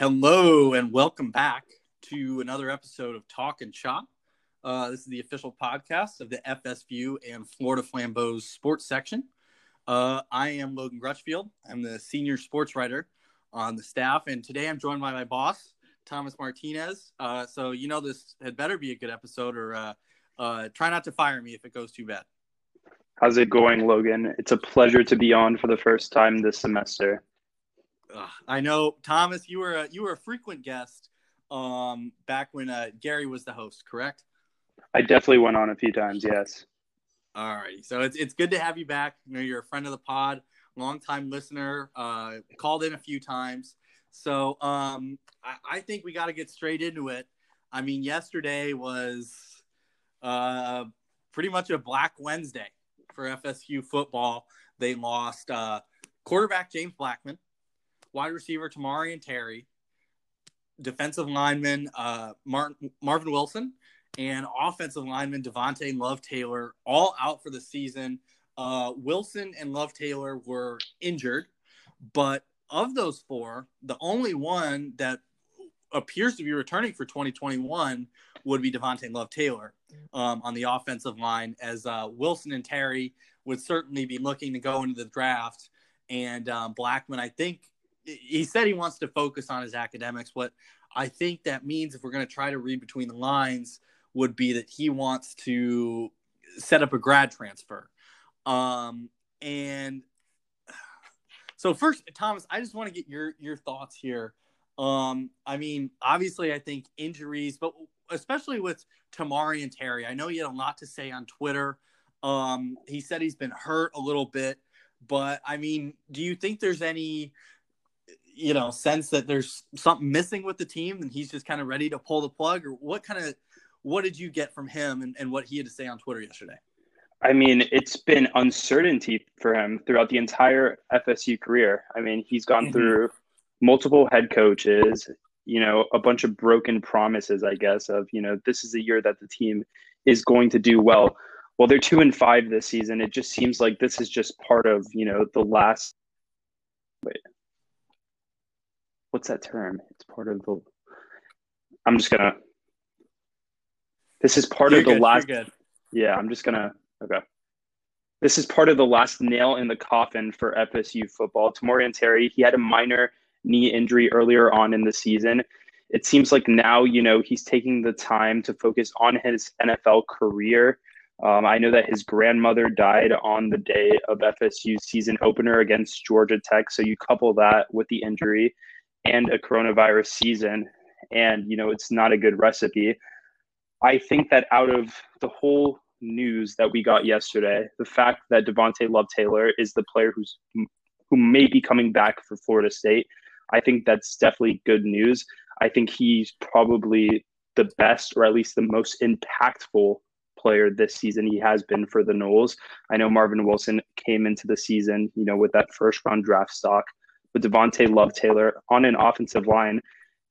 Hello and welcome back to another episode of Talk and Chop. Uh, this is the official podcast of the FSU and Florida Flambeau's sports section. Uh, I am Logan Grutchfield. I'm the senior sports writer on the staff, and today I'm joined by my boss, Thomas Martinez. Uh, so you know this had better be a good episode, or uh, uh, try not to fire me if it goes too bad. How's it going, Logan? It's a pleasure to be on for the first time this semester. I know, Thomas. You were a, you were a frequent guest um, back when uh, Gary was the host, correct? I definitely went on a few times. Yes. All righty. So it's it's good to have you back. You know, you're a friend of the pod, longtime listener. Uh, called in a few times. So um, I, I think we got to get straight into it. I mean, yesterday was uh, pretty much a Black Wednesday for FSU football. They lost uh, quarterback James Blackman, wide receiver Tamorrion Terry, defensive lineman uh, Martin, Marvin Wilson, and offensive lineman Devontay Love Taylor, all out for the season. Uh, Wilson and Love Taylor were injured, but of those four, the only one that appears to be returning for 2021 would be Devontay Love Taylor um, on the offensive line, as uh, Wilson and Terry would certainly be looking to go into the draft. And um, Blackman, I think, he said he wants to focus on his academics. What I think that means, if we're going to try to read between the lines, would be that he wants to set up a grad transfer. Um, and so, first, Thomas, I just want to get your your thoughts here. Um, I mean, obviously, I think injuries, but especially with Tamorrion Terry, I know he had a lot to say on Twitter. Um, he said he's been hurt a little bit, but I mean, do you think there's any you know sense that there's something missing with the team and he's just kind of ready to pull the plug or what kind of what did you get from him and, and what he had to say on twitter yesterday? I mean it's been uncertainty for him throughout the entire fsu career. I mean he's gone mm-hmm. through multiple head coaches you know a bunch of broken promises i guess of you know this is a year that the team is going to do well. Well they're two and five this season. It just seems like this is just part of you know the last wait what's that term? It's part of the. I'm just gonna. This is part you're of the good, last. Yeah, I'm just gonna. Okay. This is part of the last nail in the coffin for FSU football. Tamorrion Terry, he had a minor knee injury earlier on in the season. It seems like now, you know, he's taking the time to focus on his NFL career. Um, I know that his grandmother died on the day of FSU's season opener against Georgia Tech. So you couple that with the injury, and a coronavirus season and you know it's not a good recipe. I think that out of the whole news that we got yesterday the fact that devontay love taylor is the player who's who may be coming back for florida state i think that's definitely good news. I think he's probably the best or at least the most impactful player this season he has been for the Noles. I know Marvin Wilson came into the season, you know, with that first round draft stock with Devontay Love Taylor on an offensive line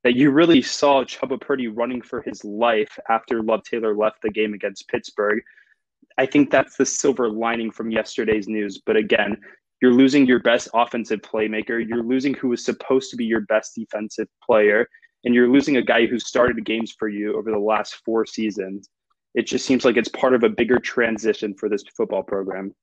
that you really saw Chubba Purdy running for his life after Love Taylor left the game against Pittsburgh. I think that's the silver lining from yesterday's news. But again, you're losing your best offensive playmaker. You're losing who was supposed to be your best defensive player. And you're losing a guy who started games for you over the last four seasons. It just seems like it's part of a bigger transition for this football program.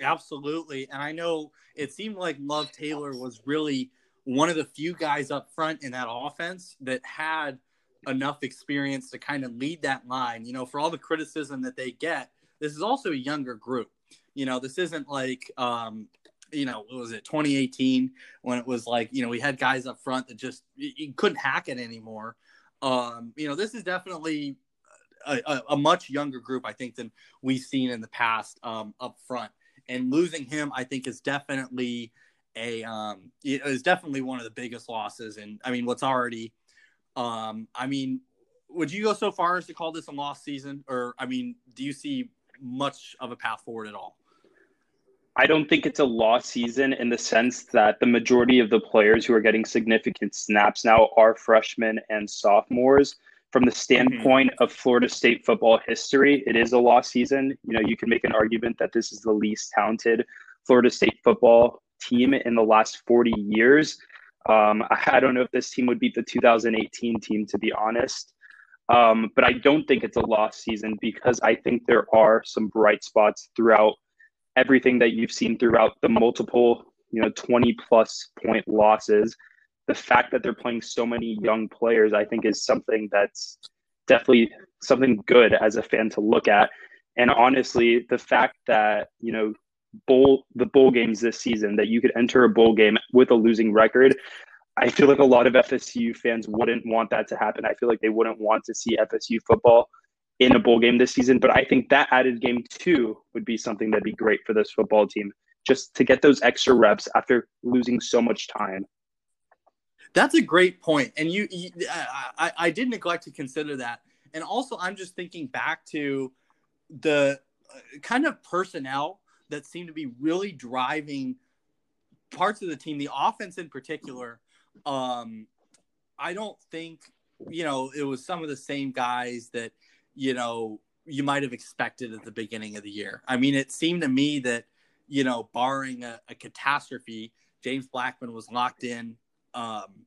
Absolutely. And I know it seemed like Love Taylor was really one of the few guys up front in that offense that had enough experience to kind of lead that line. You know, for all the criticism that they get, this is also a younger group. You know, this isn't like, um, you know, what was it 2018 when it was like, you know, we had guys up front that just you couldn't hack it anymore. Um, you know, this is definitely a, a, a, much younger group, I think, than we've seen in the past um, up front and losing him, I think, is definitely a um, is definitely one of the biggest losses. And I mean, what's already, um, I mean, would you go so far as to call this a lost season, or I mean, do you see much of a path forward at all? I don't think it's a lost season in the sense that the majority of the players who are getting significant snaps now are freshmen and sophomores from the standpoint mm-hmm. of Florida State football history, it is a lost season. You know, you can make an argument that this is the least talented Florida State football team in the last 40 years. Um, I, I, don't know if this team would beat the 2018 team, to be honest. Um, but I don't think it's a lost season because I think there are some bright spots throughout everything that you've seen throughout the multiple, you know, 20 plus point losses. The fact that they're playing so many young players, I think, is something that's definitely something good as a fan to look at. And honestly, the fact that, you know, bowl the bowl games this season that you could enter a bowl game with a losing record I feel like a lot of FSU fans wouldn't want that to happen. I feel like they wouldn't want to see FSU football in a bowl game this season. But I think that added game two would be something that'd be great for this football team, just to get those extra reps after losing so much time. That's a great point, and you, you I, I did neglect to consider that. And also, I'm just thinking back to the uh, kind of personnel that seem to be really driving parts of the team, the offense in particular. Um, I don't think you know it was some of the same guys that you know you might have expected at the beginning of the year. I mean, it seemed to me that you know, barring a, a catastrophe, James Blackman was locked in um,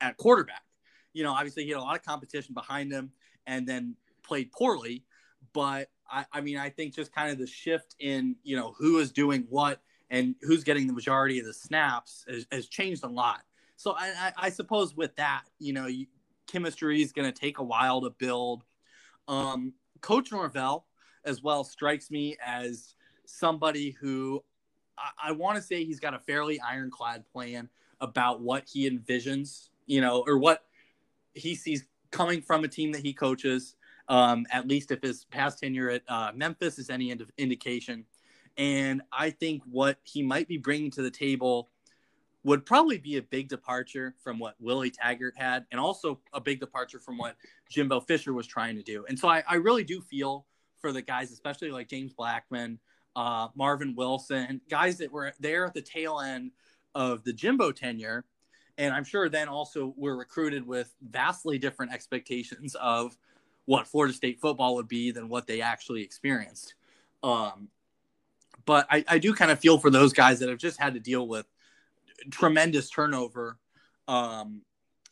at quarterback. You know, obviously he had a lot of competition behind him, and then played poorly. But I, I mean, I think just kind of the shift in you know who is doing what and who's getting the majority of the snaps has, has changed a lot. So I, I, suppose with that, you know, you, chemistry is going to take a while to build. Um, Coach Norvell as well strikes me as somebody who I, I want to say he's got a fairly ironclad plan about what he envisions, you know, or what he sees coming from a team that he coaches. Um, at least if his past tenure at uh, Memphis is any ind- indication. And I think what he might be bringing to the table would probably be a big departure from what Willie Taggart had, and also a big departure from what Jimbo Fisher was trying to do. And so I, I really do feel for the guys, especially like James Blackman, uh, Marvin Wilson, guys that were there at the tail end of the Jimbo tenure. And I'm sure then also were recruited with vastly different expectations of what Florida State football would be than what they actually experienced. Um, but I, I do kind of feel for those guys that have just had to deal with tremendous turnover um,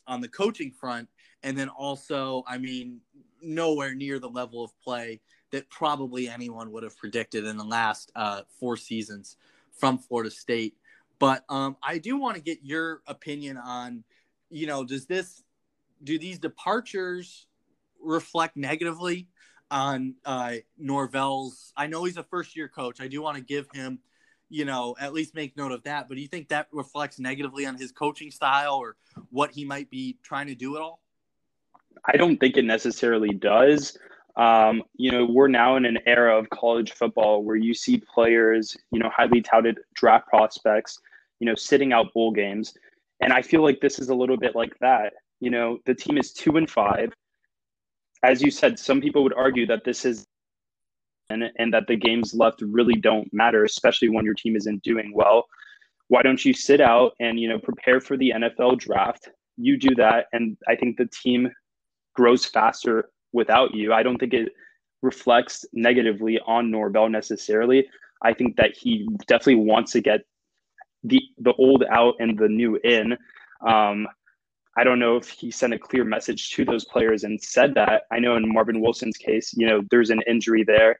on the coaching front. And then also, I mean, nowhere near the level of play that probably anyone would have predicted in the last uh, four seasons from Florida State. But um, I do want to get your opinion on, you know, does this, do these departures reflect negatively on uh, Norvell's? I know he's a first year coach. I do want to give him you know, at least make note of that. But do you think that reflects negatively on his coaching style or what he might be trying to do at all? I don't think it necessarily does. Um, you know, we're now in an era of college football where you see players, you know, highly touted draft prospects, you know, sitting out bowl games. And I feel like this is a little bit like that. You know, the team is two and five. As you said, some people would argue that this is and, and that the games left really don't matter, especially when your team isn't doing well. Why don't you sit out and you know prepare for the NFL draft? You do that, and I think the team grows faster without you. I don't think it reflects negatively on Norvell necessarily. I think that he definitely wants to get the the old out and the new in. Um, I don't know if he sent a clear message to those players and said that. I know in Marvin Wilson's case, you know, there's an injury there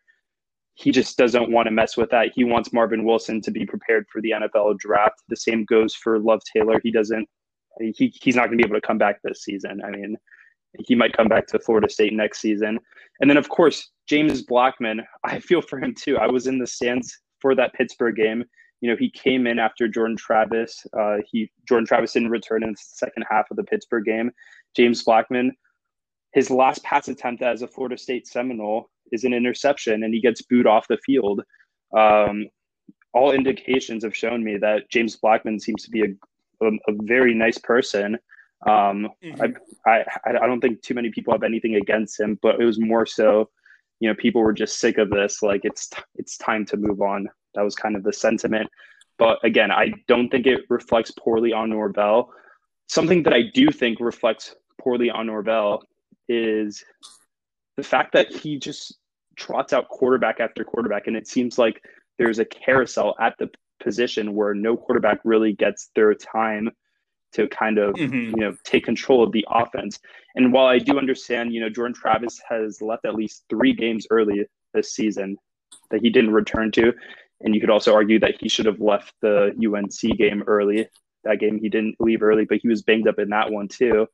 he just doesn't want to mess with that. He wants Marvin Wilson to be prepared for the NFL draft. The same goes for Love Taylor. He doesn't he he's not going to be able to come back this season. I mean, he might come back to Florida State next season. And then of course, James Blackman, I feel for him too. I was in the stands for that Pittsburgh game. You know, he came in after Jordan Travis. Uh, he Jordan Travis didn't return in the second half of the Pittsburgh game. James Blackman, his last pass attempt as a Florida State Seminole is an interception and he gets booed off the field. Um, all indications have shown me that James Blackman seems to be a, a, a very nice person. Um, mm-hmm. I, I, I don't think too many people have anything against him, but it was more so, you know, people were just sick of this. Like it's it's time to move on. That was kind of the sentiment. But again, I don't think it reflects poorly on Norvell. Something that I do think reflects poorly on Norvell is the fact that he just trots out quarterback after quarterback, and it seems like there's a carousel at the position where no quarterback really gets their time to kind of mm-hmm. you know take control of the offense. And while I do understand, you know, Jordan Travis has left at least three games early this season that he didn't return to, and you could also argue that he should have left the UNC game early. That game he didn't leave early, but he was banged up in that one too.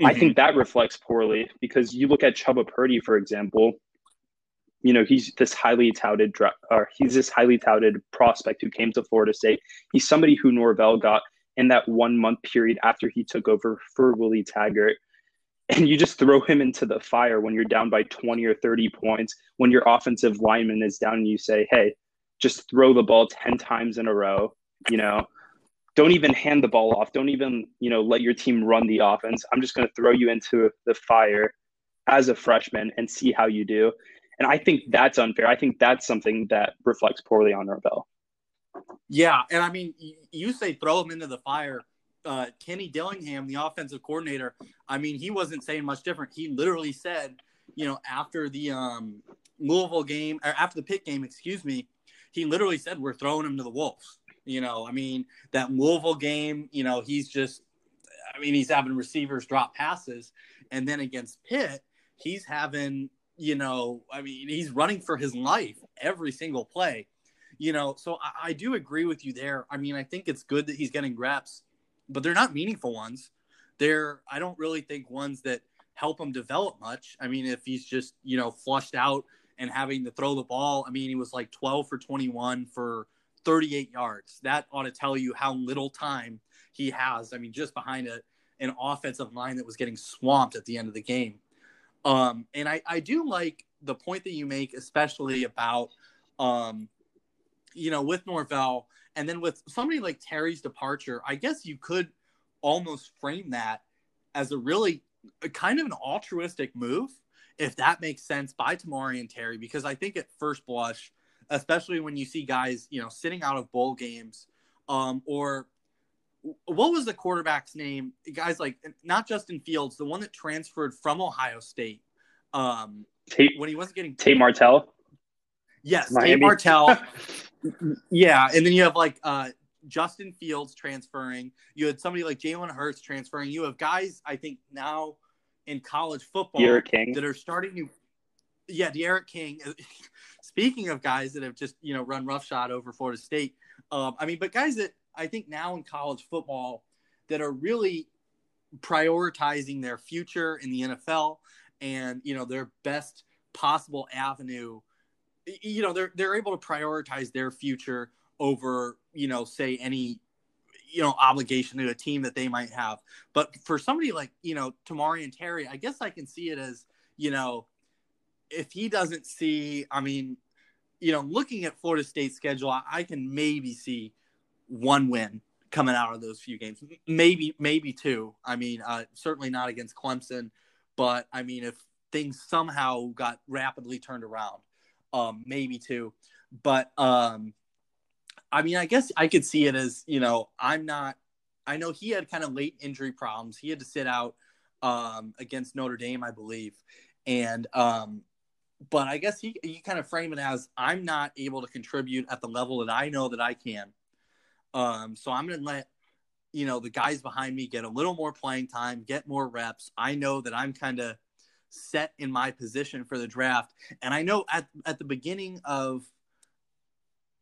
Mm-hmm. I think that reflects poorly because you look at Chubba Purdy, for example. You know, he's this highly touted, or he's this highly touted prospect who came to Florida State. He's somebody who Norvell got in that one month period after he took over for Willie Taggart. And you just throw him into the fire when you're down by 20 or 30 points, when your offensive lineman is down and you say, hey, just throw the ball 10 times in a row, you know, don't even hand the ball off. Don't even, you know, let your team run the offense. I'm just going to throw you into the fire as a freshman and see how you do. And I think that's unfair. I think that's something that reflects poorly on Norvell. Yeah, and I mean, you say throw him into the fire. Uh, Kenny Dillingham, the offensive coordinator, I mean, he wasn't saying much different. He literally said, you know, after the um, Louisville game, or after the Pitt game, excuse me, he literally said, "We're throwing him to the wolves." You know, I mean, that Louisville game, you know, he's just, I mean, he's having receivers drop passes, and then against Pitt, he's having, you know, I mean, he's running for his life every single play you know, so I, I do agree with you there. I mean, I think it's good that he's getting reps, but they're not meaningful ones. They're, I don't really think ones that help him develop much. I mean, if he's just, you know, flushed out and having to throw the ball, I mean, he was like 12 for 21 for 38 yards. That ought to tell you how little time he has. I mean, just behind a, an offensive line that was getting swamped at the end of the game. Um, and I, I do like the point that you make, especially about um, you know, with Norvell, and then with somebody like Terry's departure, I guess you could almost frame that as a really a kind of an altruistic move, if that makes sense, by Tamorrion Terry, because I think at first blush, especially when you see guys, you know, sitting out of bowl games, um, or what was the quarterback's name? Guys like not Justin Fields, the one that transferred from Ohio State. Um, Tate, when he wasn't getting Tate Martell. Yes, Miami. Tate Martell. yeah, and then you have like uh, Justin Fields transferring. You had somebody like Jalen Hurts transferring. You have guys, I think now in college football that are starting to. Yeah, D'Eriq King. Speaking of guys that have just you know run roughshod over Florida State, um, I mean, but guys that I think now in college football that are really prioritizing their future in the NFL and you know their best possible avenue you know they're they're able to prioritize their future over you know say any you know obligation to a team that they might have. But for somebody like you know Tamorrion Terry I guess I can see it as you know if he doesn't see I mean you know looking at Florida State's schedule I, I can maybe see one win coming out of those few games. Maybe maybe two. I mean uh, certainly not against Clemson but I mean if things somehow got rapidly turned around um, maybe two. But um, I mean, I guess I could see it as you know, I'm not. I know he had kind of late injury problems. He had to sit out um, against Notre Dame, I believe, and um, but I guess he he kind of frame it as I'm not able to contribute at the level that I know that I can. Um, so I'm going to let you know the guys behind me get a little more playing time, get more reps. I know that I'm kind of set in my position for the draft. And I know at, at the beginning of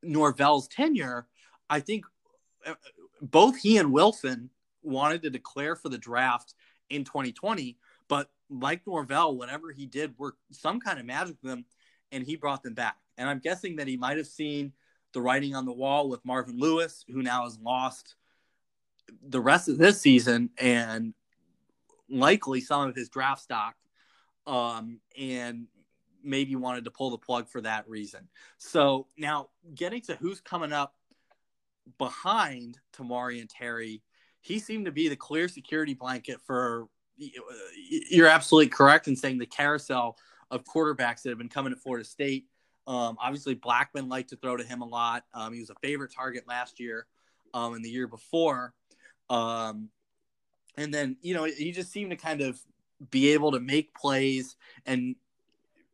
Norvell's tenure, I think uh, both he and Wilson wanted to declare for the draft in 2020. But like Norvell, whatever he did worked some kind of magic with them, and he brought them back. And I'm guessing that he might have seen the writing on the wall with Marvin Lewis, who now has lost the rest of this season and likely some of his draft stock um, and maybe wanted to pull the plug for that reason. So now getting to who's coming up behind Tamorrion Terry, he seemed to be the clear security blanket for. You're absolutely correct in saying the carousel of quarterbacks that have been coming to Florida State. Um, obviously, Blackman liked to throw to him a lot. Um, he was a favorite target last year um, and the year before. Um, and then, you know, he just seemed to kind of be able to make plays and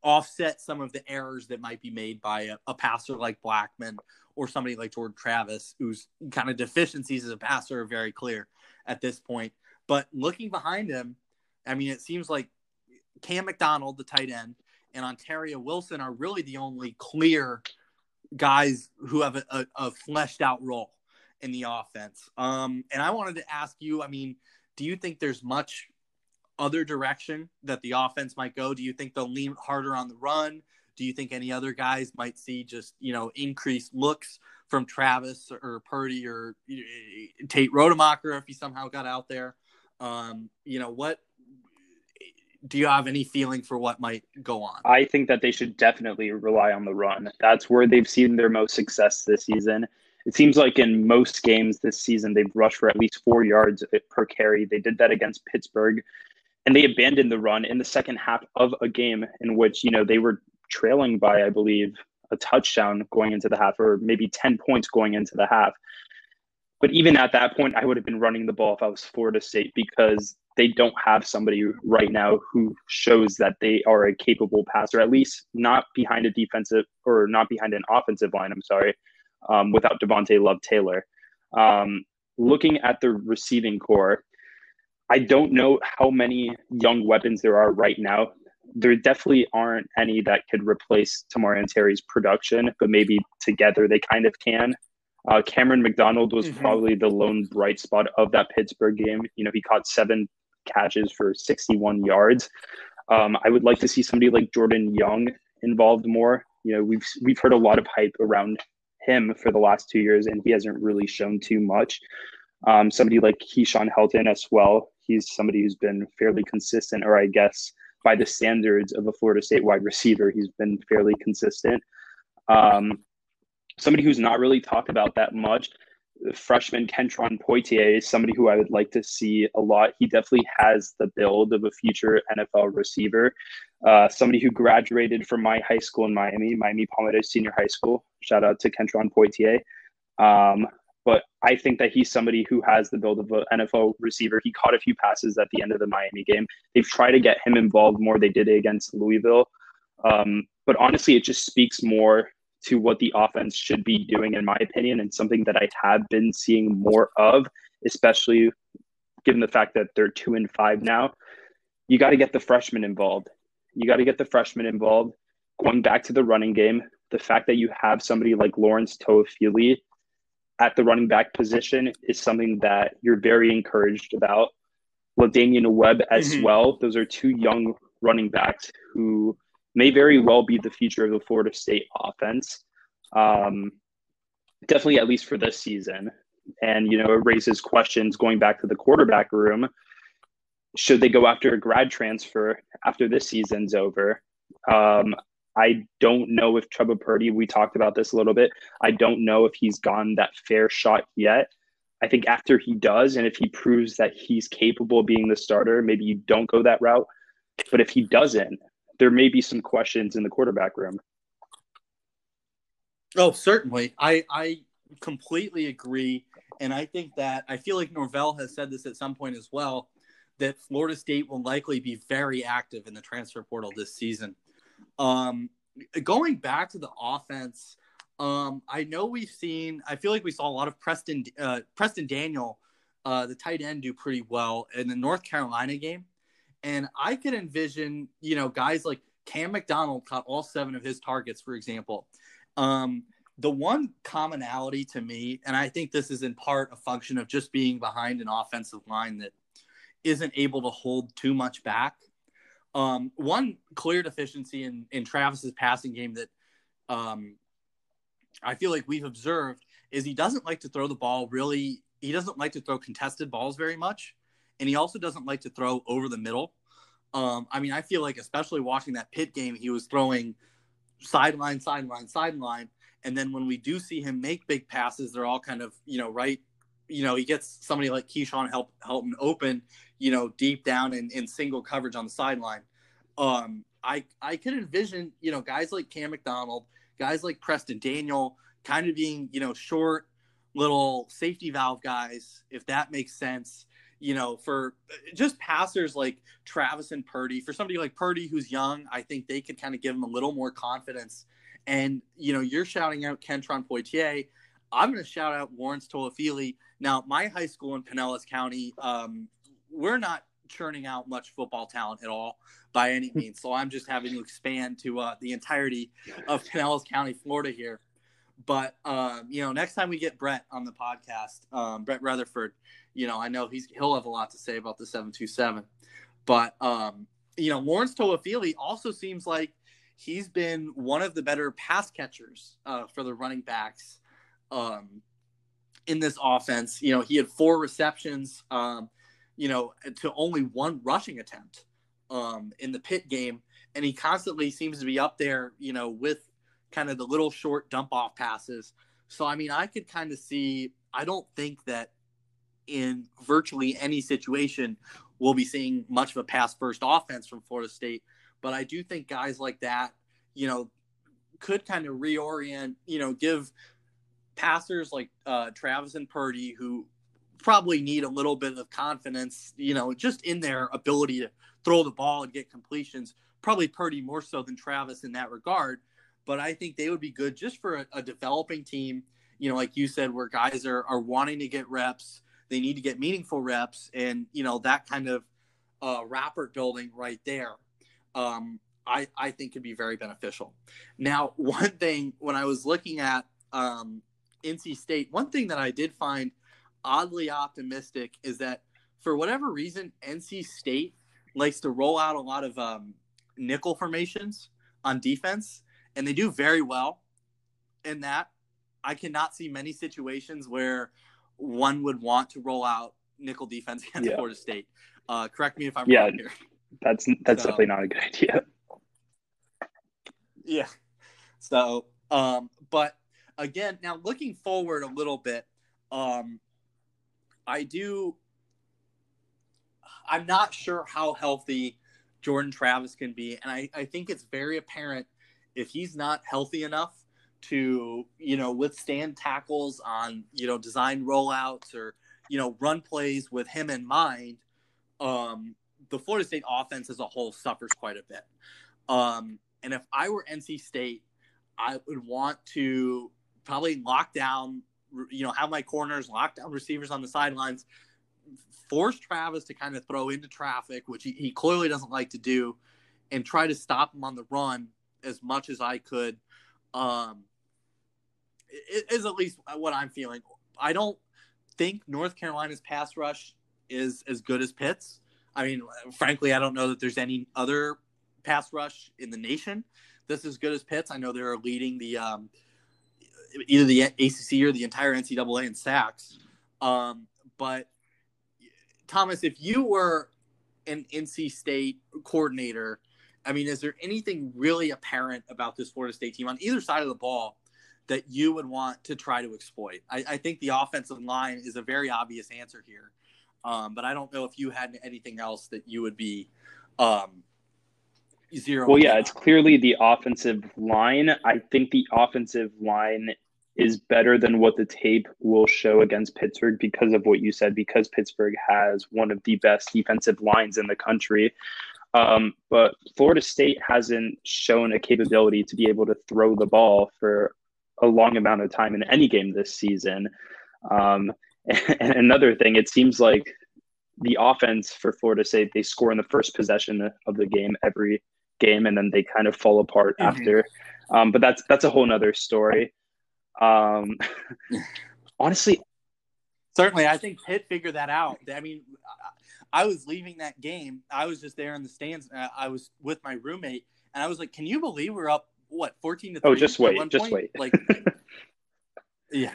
offset some of the errors that might be made by a, a passer like Blackman or somebody like Jordan Travis, whose kind of deficiencies as a passer are very clear at this point. But looking behind him, I mean, it seems like Cam McDonald, the tight end, and Ontario Wilson are really the only clear guys who have a, a, a fleshed out role in the offense. Um, and I wanted to ask you, I mean, do you think there's much other direction that the offense might go? Do you think they'll lean harder on the run? Do you think any other guys might see just you know increased looks from Travis or Purdy or Tate Rodemaker if he somehow got out there? Um, you know what? Do you have any feeling for what might go on? I think that they should definitely rely on the run. That's where they've seen their most success this season. It seems like in most games this season, they've rushed for at least four yards per carry. They did that against Pittsburgh and they abandoned the run in the second half of a game in which you know they were trailing by i believe a touchdown going into the half or maybe 10 points going into the half. But even at that point i would have been running the ball if i was florida state because they don't have somebody right now who shows that they are a capable passer at least not behind a defensive or not behind an offensive line i'm sorry um, without devontay love taylor. Um, looking at the receiving corps I don't know how many young weapons there are right now. There definitely aren't any that could replace Tamorrion Terry's production, but maybe together they kind of can. Uh, Cameron McDonald was mm-hmm. probably the lone bright spot of that Pittsburgh game. You know, he caught seven catches for 61 yards. Um, I would like to see somebody like Jordan Young involved more. You know, we've we've heard a lot of hype around him for the last two years, and he hasn't really shown too much. Um, somebody like Keyshawn Helton as well he's somebody who's been fairly consistent, or I guess by the standards of a Florida State wide receiver, he's been fairly consistent. Um, somebody who's not really talked about that much. Freshman Kentron Poitier is somebody who I would like to see a lot. He definitely has the build of a future NFL receiver. Uh, somebody who graduated from my high school in Miami, Miami Palmetto Senior High School. Shout out to Kentron Poitier. Um, but I think that he's somebody who has the build of an NFL receiver. He caught a few passes at the end of the Miami game. They've tried to get him involved more. They did it against Louisville. Um, but honestly, it just speaks more to what the offense should be doing, in my opinion, and something that I have been seeing more of, especially given the fact that they're two and five now. You got to get the freshmen involved. You got to get the freshmen involved. Going back to the running game, the fact that you have somebody like Lawrence Toafili at the running back position is something that you're very encouraged about. LaDamian Webb as mm-hmm. well. Those are two young running backs who may very well be the future of the Florida State offense. Um, definitely, at least for this season. And, you know, it raises questions going back to the quarterback room. Should they go after a grad transfer after this season's over? Um, I don't know if Chubba Purdy, we talked about this a little bit. I don't know if he's gone that fair shot yet. I think after he does, and if he proves that he's capable of being the starter, maybe you don't go that route. But if he doesn't, there may be some questions in the quarterback room. Oh, certainly. I, I completely agree. And I think that I feel like Norvell has said this at some point as well that Florida State will likely be very active in the transfer portal this season. Um, going back to the offense, um, I know we've seen. I feel like we saw a lot of Preston uh, Preston Daniel, uh, the tight end, do pretty well in the North Carolina game, and I could envision you know guys like Cam McDonald caught all seven of his targets, for example. Um, the one commonality to me, and I think this is in part a function of just being behind an offensive line that isn't able to hold too much back. Um, one clear deficiency in, in Travis's passing game that um, I feel like we've observed is he doesn't like to throw the ball really. He doesn't like to throw contested balls very much, and he also doesn't like to throw over the middle. Um, I mean, I feel like especially watching that Pitt game, he was throwing sideline, sideline, sideline, and then when we do see him make big passes, they're all kind of you know right. You know, he gets somebody like Keyshawn help Helton open, you know, deep down in, in single coverage on the sideline. Um, I I could envision, you know, guys like Cam McDonald, guys like Preston Daniel, kind of being, you know, short little safety valve guys, if that makes sense. You know, for just passers like Travis and Purdy, for somebody like Purdy who's young, I think they could kind of give him a little more confidence And you know, you're shouting out Kentron Poitier. I'm going to shout out Lawrence Toafili. Now, my high school in Pinellas County, um, we're not churning out much football talent at all by any means. So I'm just having to expand to uh, the entirety of Pinellas County, Florida here. But um, you know, next time we get Brett on the podcast, um, Brett Rutherford, you know, I know he's he'll have a lot to say about the seven two seven. But um, you know, Lawrence Toafili also seems like he's been one of the better pass catchers uh, for the running backs um, in this offense. You know, he had four receptions, um, you know, to only one rushing attempt um, in the Pitt game, and he constantly seems to be up there, you know, with kind of the little short dump off passes. So, I mean, I could kind of see, I don't think that in virtually any situation we'll be seeing much of a pass first offense from Florida State. But I do think guys like that, you know, could kind of reorient, you know, give passers like uh, Travis and Purdy, who probably need a little bit of confidence, you know, just in their ability to throw the ball and get completions. Probably Purdy more so than Travis in that regard but I think they would be good just for a, a developing team. You know, like you said, where guys are are wanting to get reps, they need to get meaningful reps, and you know that kind of uh, rapper building right there. Um, I, I think could be very beneficial. Now, one thing when I was looking at um, NC State, one thing that I did find oddly optimistic is that for whatever reason, NC State likes to roll out a lot of um, nickel formations on defense and they do very well in that. I cannot see many situations where one would want to roll out nickel defense against yeah. Florida State. Uh, correct me if I'm yeah, wrong here. That's that's so, definitely not a good idea. Yeah. So, um, but again, now looking forward a little bit, um, I do. I'm not sure how healthy Jordan Travis can be, and I, I think it's very apparent if he's not healthy enough to you know withstand tackles on you know design rollouts or you know run plays with him in mind um the florida state offense as a whole suffers quite a bit um and if i were nc state i would want to probably lock down you know have my corners lock down receivers on the sidelines force travis to kind of throw into traffic which he, he clearly doesn't like to do and try to stop him on the run as much as I could. Um, it is at least what I'm feeling. I don't think North Carolina's pass rush is as good as Pitt's. I mean, frankly, I don't know that there's any other pass rush in the nation that's as good as Pitt's. I know they're leading the um, either the ACC or the entire NCAA in sacks. Um, but Thomas, if you were an NC State coordinator I mean, is there anything really apparent about this Florida State team on either side of the ball that you would want to try to exploit? I, I think the offensive line is a very obvious answer here, um, but I don't know if you had anything else that you would be um, zero. Well, yeah, it's clearly the offensive line. I think the offensive line is better than what the tape will show against Pittsburgh because of what you said, because Pittsburgh has one of the best defensive lines in the country. Um, but Florida State hasn't shown a capability to be able to throw the ball for a long amount of time in any game this season. Um, and another thing, it seems like the offense for Florida State, they score in the first possession of the game every game, and then they kind of fall apart mm-hmm. after. Um, but that's that's a whole nother story. Um, honestly, certainly, I think Pitt figured that out. I mean, I was leaving that game. I was just there in the stands. I was with my roommate, and I was like, "Can you believe we're up what fourteen to 3 Oh, just wait, just point? wait. Like, yeah,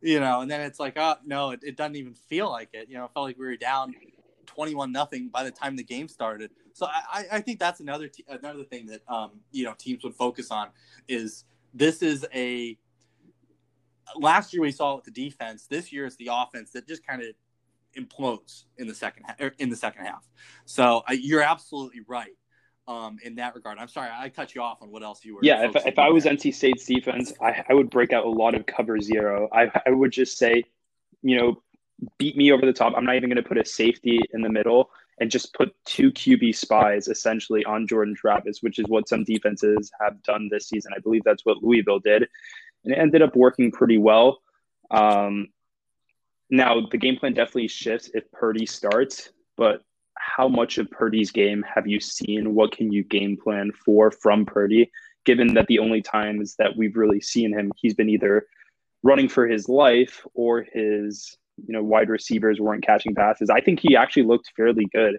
you know. And then it's like, oh no, it, it doesn't even feel like it. You know, it felt like we were down twenty-one nothing by the time the game started. So I, I think that's another t- another thing that um, you know teams would focus on is this is a last year we saw it with the defense. This year is the offense that just kind of implodes in the second half. Er, in the second half, so uh, you're absolutely right um, in that regard. I'm sorry I cut you off on what else you were. Yeah, if, if I was NC State's defense, I, I would break out a lot of cover zero. I, I would just say, you know, beat me over the top. I'm not even going to put a safety in the middle and just put two QB spies essentially on Jordan Travis, which is what some defenses have done this season. I believe that's what Louisville did, and it ended up working pretty well. Um, now the game plan definitely shifts if Purdy starts, but how much of Purdy's game have you seen? What can you game plan for from Purdy? Given that the only times that we've really seen him, he's been either running for his life or his you know wide receivers weren't catching passes. I think he actually looked fairly good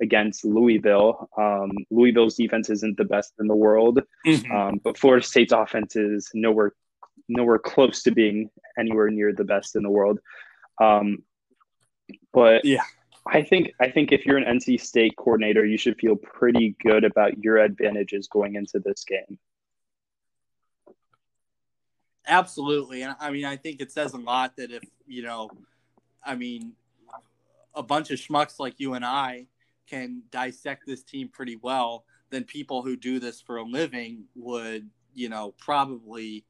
against Louisville. Um, Louisville's defense isn't the best in the world, mm-hmm. um, but Florida State's offense is nowhere nowhere close to being anywhere near the best in the world. Um, but yeah, I think I think if you're an NC State coordinator, you should feel pretty good about your advantages going into this game. Absolutely, and I mean, I think it says a lot that if you know, I mean, a bunch of schmucks like you and I can dissect this team pretty well, then people who do this for a living would, you know, probably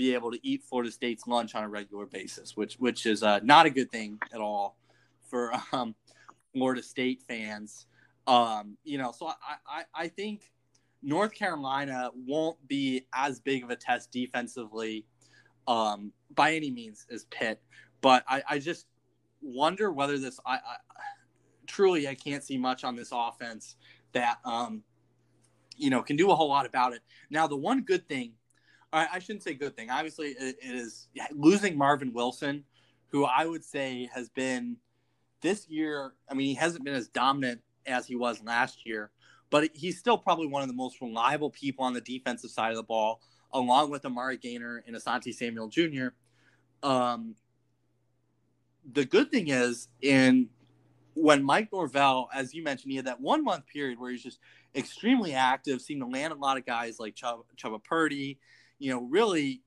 be able to eat Florida State's lunch on a regular basis, which which is uh, not a good thing at all for um, Florida State fans. Um, you know, so I, I, I think North Carolina won't be as big of a test defensively um, by any means as Pitt, but I, I just wonder whether this I, I, truly I can't see much on this offense that um, you know can do a whole lot about it. Now the one good thing I, I shouldn't say good thing. Obviously, it, it is losing Marvin Wilson, who I would say has been this year. I mean, he hasn't been as dominant as he was last year, but he's still probably one of the most reliable people on the defensive side of the ball, along with Amari Gainer and Asante Samuel Jr. Um, the good thing is, in when Mike Norvell, as you mentioned, he had that one month period where he's just extremely active, seemed to land a lot of guys like Ch- Chubba Purdy, you know, really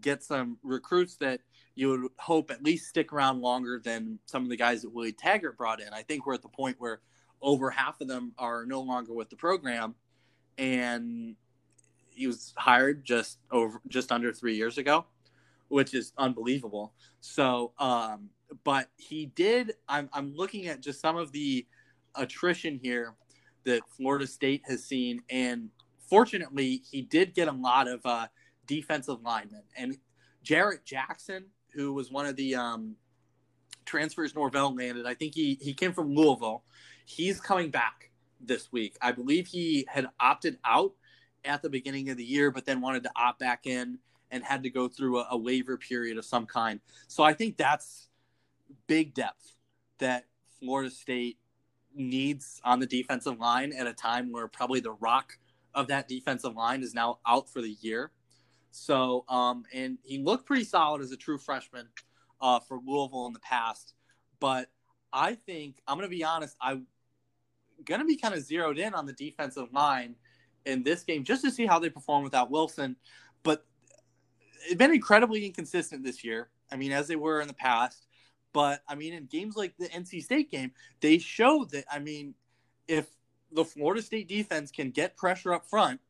get some recruits that you would hope at least stick around longer than some of the guys that Willie Taggart brought in. I think we're at the point where over half of them are no longer with the program, and he was hired just over just under three years ago, which is unbelievable. So, um, but he did. I'm I'm looking at just some of the attrition here that Florida State has seen, and fortunately, he did get a lot of. Uh, defensive linemen. And Jarrett Jackson, who was one of the um, transfers Norvell landed, I think he, he came from Louisville. He's coming back this week. I believe he had opted out at the beginning of the year, but then wanted to opt back in and had to go through a, a waiver period of some kind. So I think that's big depth that Florida State needs on the defensive line at a time where probably the rock of that defensive line is now out for the year. So, um, and he looked pretty solid as a true freshman uh, for Louisville in the past. But I think I'm going to be honest. I'm going to be kind of zeroed in on the defensive line in this game just to see how they perform without Wilson. But it's been incredibly inconsistent this year. I mean, as they were in the past. But I mean, in games like the NC State game, they showed that. I mean, if the Florida State defense can get pressure up front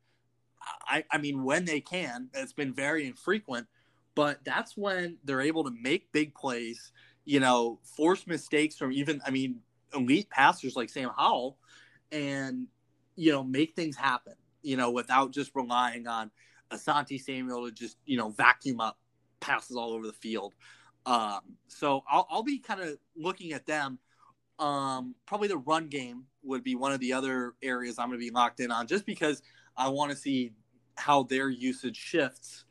I, I mean, when they can, it's been very infrequent, but that's when they're able to make big plays, you know, force mistakes from even, I mean, elite passers like Sam Howell and, you know, make things happen, you know, without just relying on Asante Samuel to just, you know, vacuum up passes all over the field. Um, so I'll, I'll be kind of looking at them. Um, probably the run game would be one of the other areas I'm going to be locked in on just because – I want to see how their usage shifts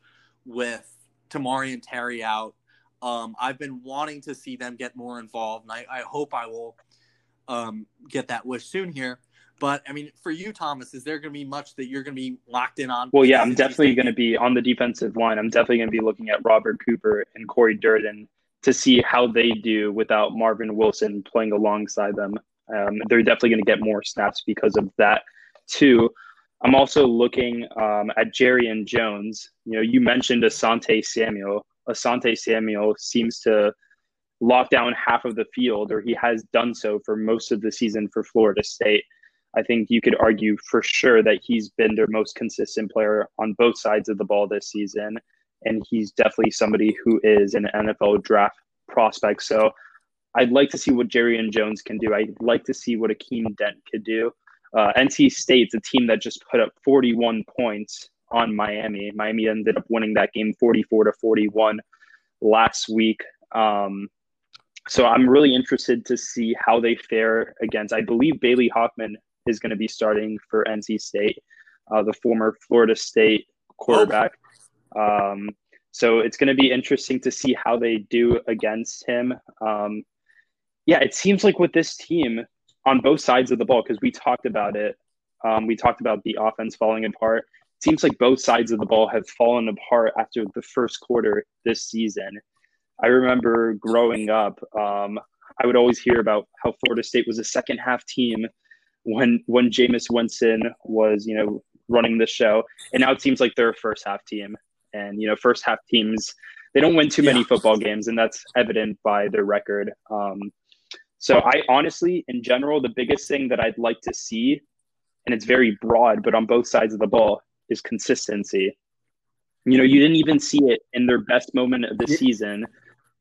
with Tamorrion Terry out. Um, I've been wanting to see them get more involved, and I, I hope I will um, get that wish soon here. But I mean, for you, Thomas, is there going to be much that you're going to be locked in on? Well, yeah, I'm definitely going to be on the defensive line. I'm definitely going to be looking at Robert Cooper and Corey Durden to see how they do without Marvin Wilson playing alongside them. Um, they're definitely going to get more snaps because of that, too. I'm also looking um, at and Jones. You know, you mentioned Asante Samuel. Asante Samuel seems to lock down half of the field, or he has done so for most of the season for Florida State. I think you could argue for sure that he's been their most consistent player on both sides of the ball this season. And he's definitely somebody who is an NFL draft prospect. So I'd like to see what Jarrian Jones can do. I'd like to see what Akeem Dent could do. Uh, NC State's a team that just put up 41 points on Miami. Miami ended up winning that game 44 to 41 last week. Um, so I'm really interested to see how they fare against. I believe Bailey Hockman is going to be starting for NC State, uh, the former Florida State quarterback. Um, so it's going to be interesting to see how they do against him. Um, yeah, it seems like with this team on both sides of the ball, because we talked about it, um, we talked about the offense falling apart. It seems like both sides of the ball have fallen apart after the first quarter this season. I remember growing up, um, I would always hear about how Florida State was a second half team when when Jameis Winston was, you know, running the show, and now it seems like they're a first half team. And you know, first half teams they don't win too many yeah. football games, and that's evident by their record. Um, so I honestly, in general, the biggest thing that I'd like to see, and it's very broad, but on both sides of the ball, is consistency. You know, you didn't even see it in their best moment of the season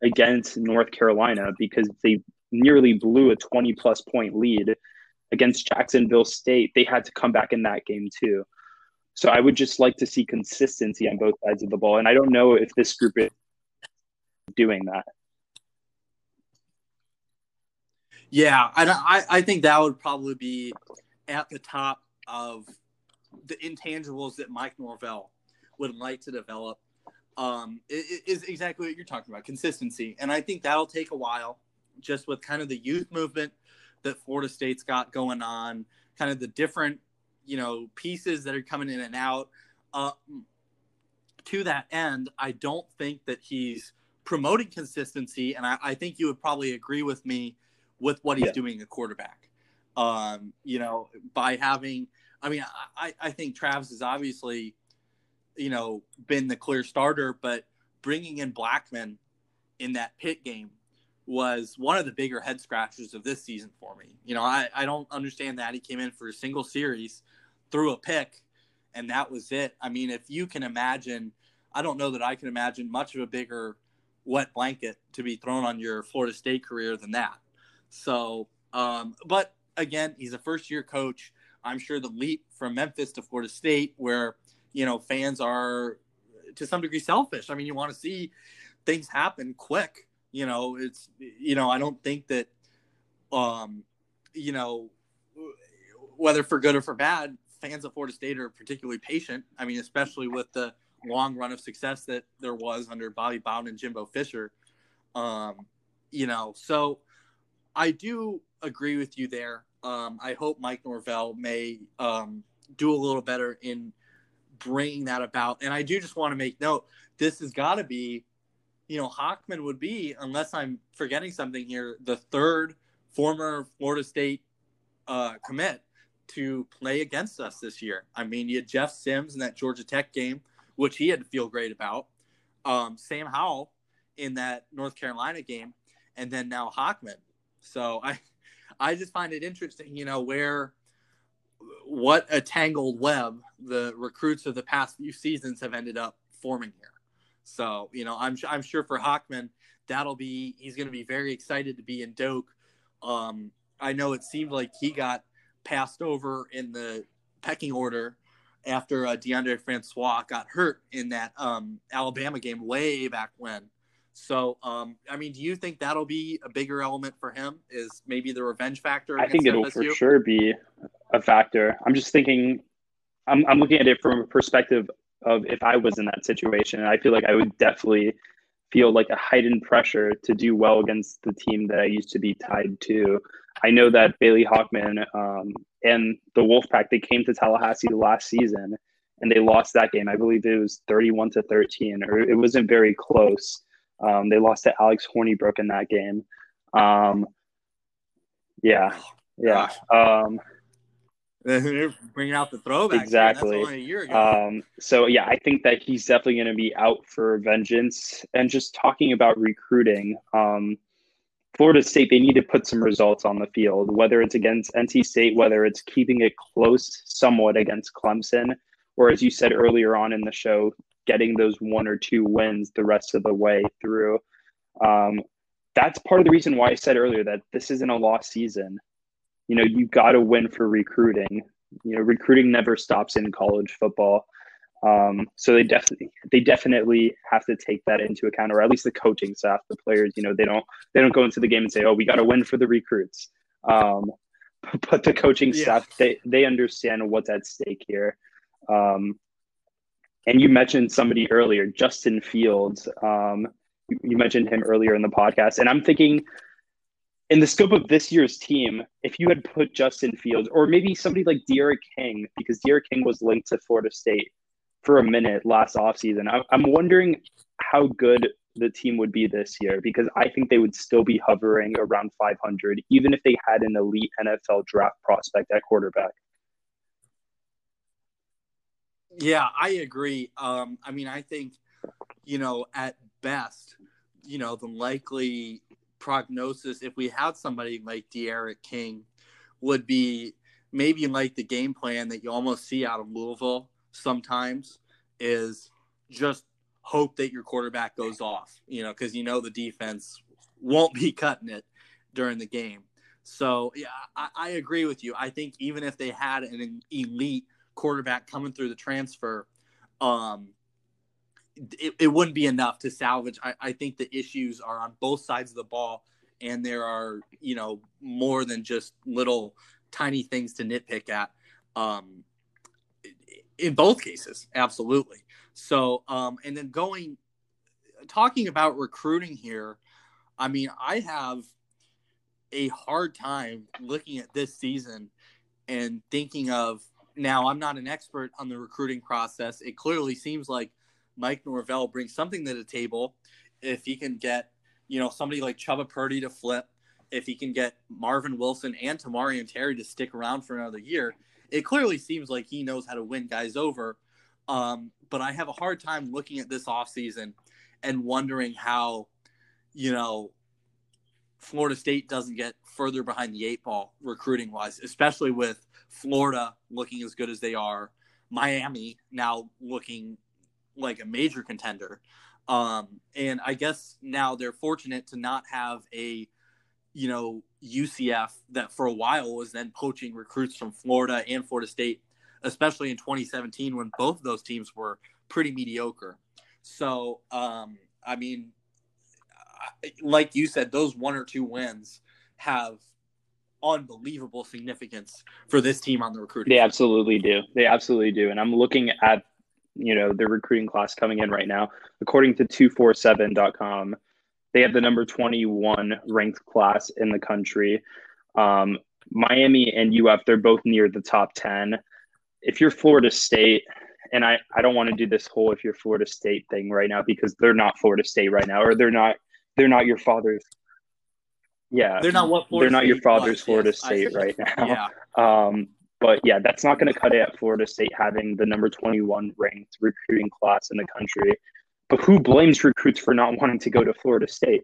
against North Carolina because they nearly blew a 20 plus point lead against Jacksonville State. They had to come back in that game too. So I would just like to see consistency on both sides of the ball. And I don't know if this group is doing that. Yeah, I, I think that would probably be at the top of the intangibles that Mike Norvell would like to develop. Um, is exactly what you're talking about, consistency, and I think that'll take a while, just with kind of the youth movement that Florida State's got going on, kind of the different, you know, pieces that are coming in and out. Uh, to that end, I don't think that he's promoting consistency, and I, I think you would probably agree with me with what he's yeah. doing at quarterback. Um, you know, by having, I mean, I, I think Travis is obviously, you know, been the clear starter, but bringing in Blackman in that Pitt game was one of the bigger head scratchers of this season for me. You know, I, I don't understand that. He came in for a single series, threw a pick, and that was it. I mean, if you can imagine, I don't know that I can imagine much of a bigger wet blanket to be thrown on your Florida State career than that. So, um, but again, he's a first year coach. I'm sure the leap from Memphis to Florida State, where you know fans are to some degree selfish. I mean, you want to see things happen quick. You know, it's you know I don't think that, um, you know, whether for good or for bad, fans of Florida State are particularly patient. I mean, especially with the long run of success that there was under Bobby Bowden and Jimbo Fisher. Um, you know, so I do agree with you there. Um, I hope Mike Norvell may um, do a little better in bringing that about. And I do just want to make note this has got to be, you know, Hockman would be, unless I'm forgetting something here, the third former Florida State uh, commit to play against us this year. I mean, you had Jeff Sims in that Georgia Tech game, which he had to feel great about. Um, Sam Howell in that North Carolina game, and then now Hockman. So I, I just find it interesting, you know, where what a tangled web the recruits of the past few seasons have ended up forming here. So, you know, I'm I'm sure for Hockman, that'll be he's going to be very excited to be in Doak. Um, I know it seemed like he got passed over in the pecking order after uh, Deondre Francois got hurt in that um, Alabama game way back when. So, um, I mean, do you think that'll be a bigger element for him? Is maybe the revenge factor? I think it'll FSU? for sure be a factor. I'm just thinking, I'm, I'm looking at it from a perspective of if I was in that situation. I feel like I would definitely feel like a heightened pressure to do well against the team that I used to be tied to. I know that Bailey Hockman um, and the Wolfpack they came to Tallahassee last season and they lost that game. I believe it was 31 to 13, or it wasn't very close. Um, they lost to Alex Hornibrook in that game. Um, yeah, yeah. Um, They're bringing out the throwback. Exactly. Um, so yeah, I think that he's definitely going to be out for vengeance. And just talking about recruiting, um, Florida State they need to put some results on the field, whether it's against NC State, whether it's keeping it close somewhat against Clemson, or as you said earlier on in the show, getting those one or two wins the rest of the way through. Um, that's part of the reason why I said earlier that this isn't a lost season. You know, you got to win for recruiting. You know, recruiting never stops in college football. Um, so they definitely they definitely have to take that into account, or at least the coaching staff, the players. You know, they don't they don't go into the game and say, "Oh, we got to win for the recruits." Um, but the coaching yeah. staff they they understand what's at stake here. Um, and you mentioned somebody earlier, Justin Fields. Um, you, mentioned him earlier in the podcast, and I'm thinking in the scope of this year's team, if you had put Justin Fields or maybe somebody like D'Eriq King, because D'Eriq King was linked to Florida State for a minute last offseason. I'm wondering how good the team would be this year because I think they would still be hovering around 500, even if they had an elite NFL draft prospect at quarterback. Yeah, I agree. Um, I mean, I think, you know, at best, you know, the likely prognosis, if we had somebody like D'Eriq King, would be maybe like the game plan that you almost see out of Louisville sometimes is just hope that your quarterback goes off, you know, because you know the defense won't be cutting it during the game. So yeah, I, I, agree with you. I think even if they had an elite quarterback coming through the transfer, um, it, it wouldn't be enough to salvage. I, I think the issues are on both sides of the ball, and there are you know more than just little tiny things to nitpick at. Um, in both cases, absolutely. So, um, and then going, talking about recruiting here, I mean, I have a hard time looking at this season and thinking of now, I'm not an expert on the recruiting process. It clearly seems like Mike Norvell brings something to the table. If he can get, you know, somebody like Chubba Purdy to flip, if he can get Marvin Wilson and Tamorrion Terry to stick around for another year, it clearly seems like he knows how to win guys over. Um, but I have a hard time looking at this offseason and wondering how, you know, Florida State doesn't get further behind the eight ball recruiting wise, especially with Florida looking as good as they are, Miami now looking like a major contender. Um, and I guess now they're fortunate to not have a you know, UCF that for a while was then poaching recruits from Florida and Florida State, especially in 2017 when both of those teams were pretty mediocre. So, um, I mean, like you said, those one or two wins have unbelievable significance for this team on the recruiting. They absolutely do. They absolutely do. And I'm looking at, you know, the recruiting class coming in right now. According to 247.com, they have the number 21 ranked class in the country. Um, Miami and UF, they're both near the top 10. If you're Florida State, and I, I don't want to do this whole if you're Florida State thing right now because they're not Florida State right now, or they're not they're not your father's. Yeah, they're not what Florida they're not State your father's was, Florida yes, State right now. Yeah. Um, but yeah, that's not going to cut it at Florida State having the number 21 ranked recruiting class in the country. But who blames recruits for not wanting to go to Florida State?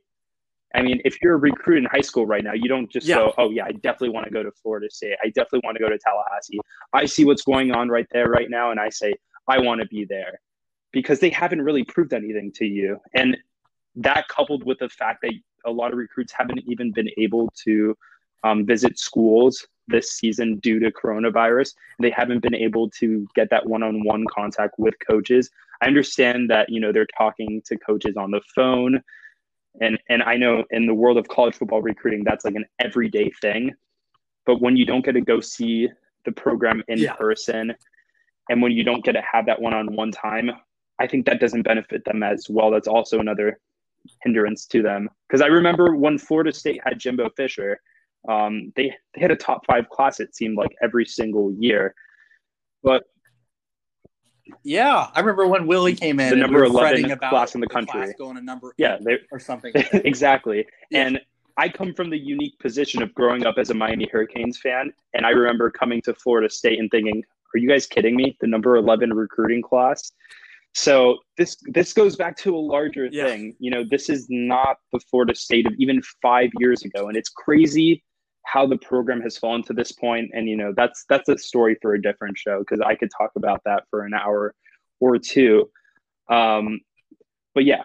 I mean, if you're a recruit in high school right now, you don't just yeah. go, oh, yeah, I definitely want to go to Florida State. I definitely want to go to Tallahassee. I see what's going on right there right now, and I say, I want to be there because they haven't really proved anything to you. And that coupled with the fact that a lot of recruits haven't even been able to um, visit schools this season due to coronavirus. They haven't been able to get that one-on-one contact with coaches. I understand that you know they're talking to coaches on the phone, and and I know in the world of college football recruiting that's like an everyday thing. But when you don't get to go see the program in yeah. person, and when you don't get to have that one-on-one time, I think that doesn't benefit them as well. That's also another hindrance to them because I remember when Florida State had Jimbo Fisher um, they they had a top five class. It seemed like every single year, but yeah, I remember when Willie came in. The number we eleven class in the, the country going to number yeah they, or something exactly. Yeah. And I come from the unique position of growing up as a Miami Hurricanes fan, and I remember coming to Florida State and thinking, "Are you guys kidding me? The number eleven recruiting class." So this this goes back to a larger yeah. thing. You know, this is not the Florida State of even five years ago, and it's crazy how the program has fallen to this point. and you know that's that's a story for a different show because i could talk about that for an hour or two um, but yeah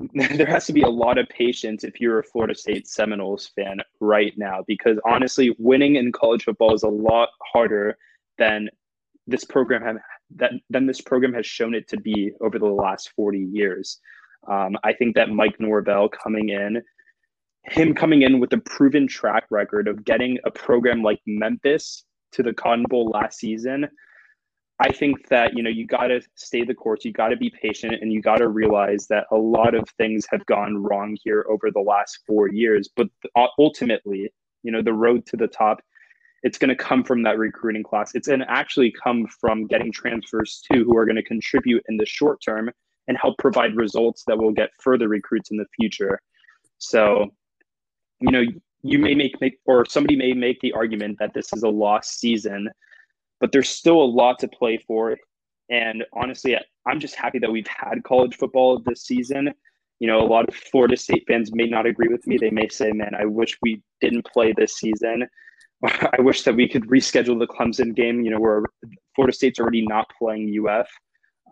there has to be a lot of patience if you're a Florida State Seminoles fan right now, because honestly, winning in college football is a lot harder than this program that than this program has shown it to be over the last 40 years. Um, I think that Mike Norvell coming in, him coming in with a proven track record of getting a program like Memphis to the Cotton Bowl last season, I think that you know you got to stay the course. You got to be patient, and you got to realize that a lot of things have gone wrong here over the last four years. But ultimately, you know, the road to the top, it's going to come from that recruiting class. It's going to actually come from getting transfers too, who are going to contribute in the short term and help provide results that will get further recruits in the future. So, you know, you may make, make or somebody may make the argument that this is a lost season but there's still a lot to play for. And honestly, I'm just happy that we've had college football this season. You know, a lot of Florida State fans may not agree with me. They may say, man, I wish we didn't play this season. I wish that we could reschedule the Clemson game, you know, where Florida State's already not playing UF.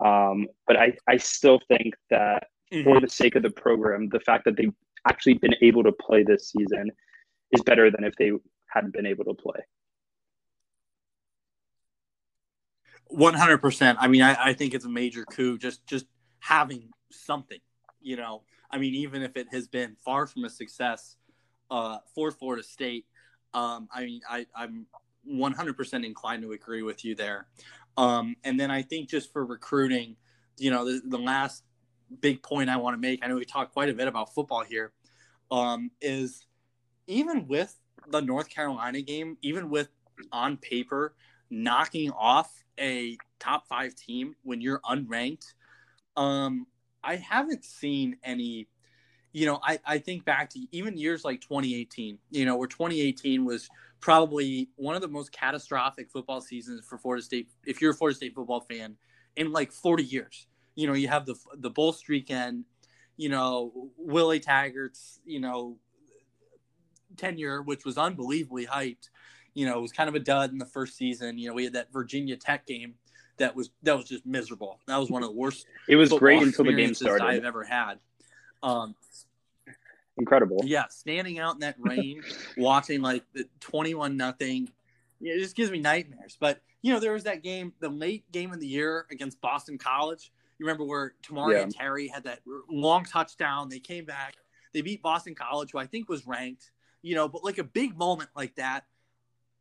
Um, but I, I still think that mm-hmm. for the sake of the program, the fact that they've actually been able to play this season is better than if they hadn't been able to play. One hundred percent. I mean, I, I think it's a major coup just just having something. You know, I mean, even if it has been far from a success uh, for Florida State, um, I mean, I, I'm one hundred percent inclined to agree with you there. Um, and then I think just for recruiting, you know, the, the last big point I want to make. I know we talked quite a bit about football here. Um, is even with the North Carolina game, even with on paper knocking off a top five team when you're unranked, um, I haven't seen any. You know, I, I think back to even years like 2018, you know, where 2018 was probably one of the most catastrophic football seasons for Florida State. If you're a Florida State football fan, in like 40 years, you know, you have the the bull streak end, you know, Willie Taggart's, you know, tenure, which was unbelievably hyped you know, it was kind of a dud in the first season. You know, we had that Virginia Tech game that was that was just miserable. That was one of the worst. It was great until the game started. I've ever had. Um, Incredible. Yeah, standing out in that rain, watching like the twenty-one nothing, it just gives me nightmares. But you know, there was that game, the late game of the year against Boston College. You remember where Tamorrion yeah. Terry had that long touchdown? They came back, they beat Boston College, who I think was ranked. You know, but like a big moment like that,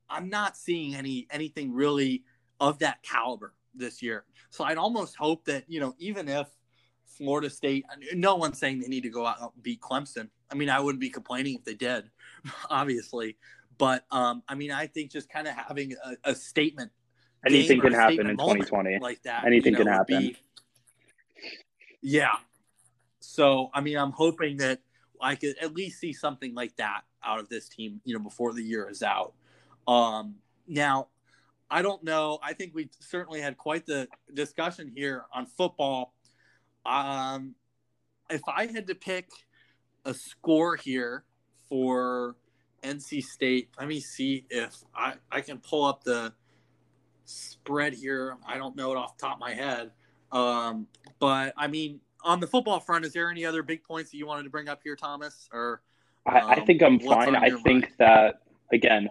I'm not seeing any anything really of that caliber this year. So I'd almost hope that you know even if Florida State, no one's saying they need to go out and beat Clemson. I mean, I wouldn't be complaining if they did, obviously. But um, I mean, I think just kind of having a, a statement. Anything can happen in 2020. Like that. Anything you know, can happen. Be, yeah. So I mean, I'm hoping that I could at least see something like that out of this team, you know, before the year is out. Um, now, I don't know. I think we certainly had quite the discussion here on football. Um, if I had to pick a score here for NC State, let me see if I, I can pull up the spread here. I don't know it off the top of my head. Um, but I mean, on the football front, is there any other big points that you wanted to bring up here, Thomas? Or um, I, I, um, think I'm fine. I think mind? that again,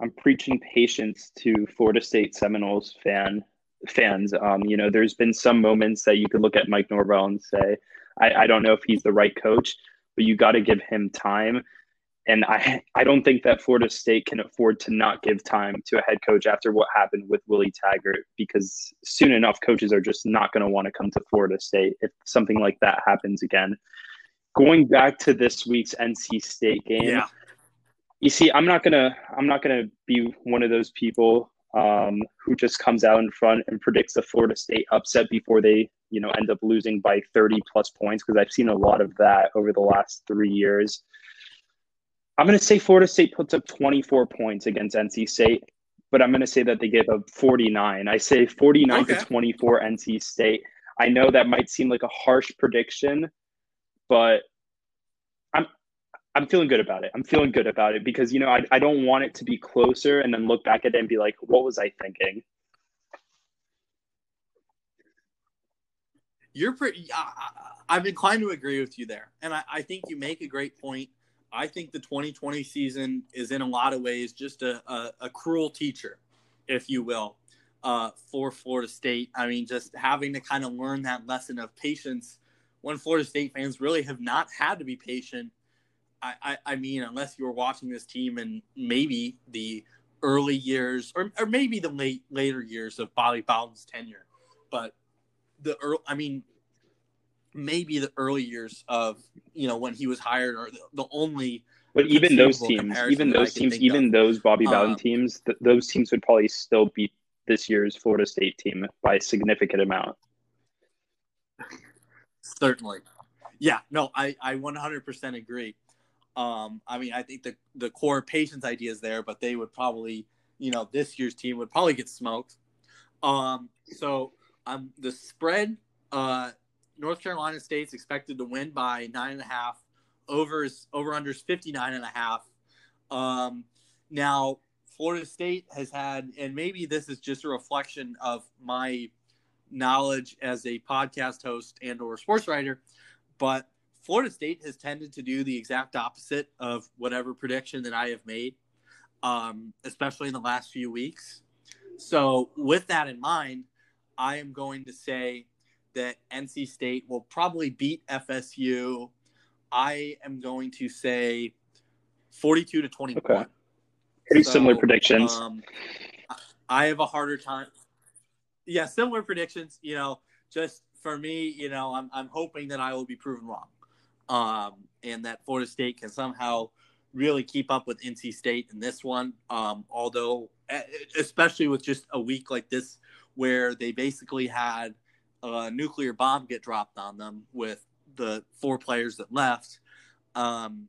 I'm preaching patience to Florida State Seminoles fan fans. Um, you know, there's been some moments that you could look at Mike Norvell and say, I, I don't know if he's the right coach, but you got to give him time. And I, I don't think that Florida State can afford to not give time to a head coach after what happened with Willie Taggart, because soon enough, coaches are just not going to want to come to Florida State if something like that happens again. Going back to this week's NC State game, yeah you see, I'm not gonna I'm not gonna be one of those people um, who just comes out in front and predicts the Florida State upset before they you know end up losing by 30 plus points because I've seen a lot of that over the last three years. I'm gonna say Florida State puts up 24 points against NC State, but I'm gonna say that they give up 49. I say 49 okay. to 24 NC State. I know that might seem like a harsh prediction, but I'm feeling good about it. I'm feeling good about it because, you know, I, I don't want it to be closer and then look back at it and be like, what was I thinking? you're pretty. I, am inclined to agree with you there, and I, I, think you make a great point. I think the 2020 season is in a lot of ways just a, a, a cruel teacher, if you will, uh, for Florida State. I mean, just having to kind of learn that lesson of patience when Florida State fans really have not had to be patient. I, I, I mean, unless you were watching this team in maybe the early years or, or maybe the late later years of Bobby Bowden's tenure, but the early, I mean, maybe the early years of you know when he was hired or the, the only. But even those teams, even those teams, even of. those Bobby Bowden um, teams, th- those teams would probably still beat this year's Florida State team by a significant amount. Certainly, yeah. No, I I 100% agree. Um, I mean, I think the the core patience idea is there, but they would probably, you know, this year's team would probably get smoked. Um, so um, the spread, uh, North Carolina State's expected to win by nine and a half. Overs over unders 59 and a half. Um, now Florida State has had, and maybe this is just a reflection of my knowledge as a podcast host and or sports writer, but Florida State has tended to do the exact opposite of whatever prediction that I have made, um, especially in the last few weeks. So, with that in mind, I am going to say that NC State will probably beat FSU. I am going to say 42 to 21. Okay. Pretty so, similar predictions. Um, I have a harder time. Yeah, similar predictions. You know, just for me, you know, I'm, I'm hoping that I will be proven wrong um, and that Florida State can somehow really keep up with NC State in this one. Um, although, especially with just a week like this where they basically had a nuclear bomb get dropped on them with the four players that left. Um,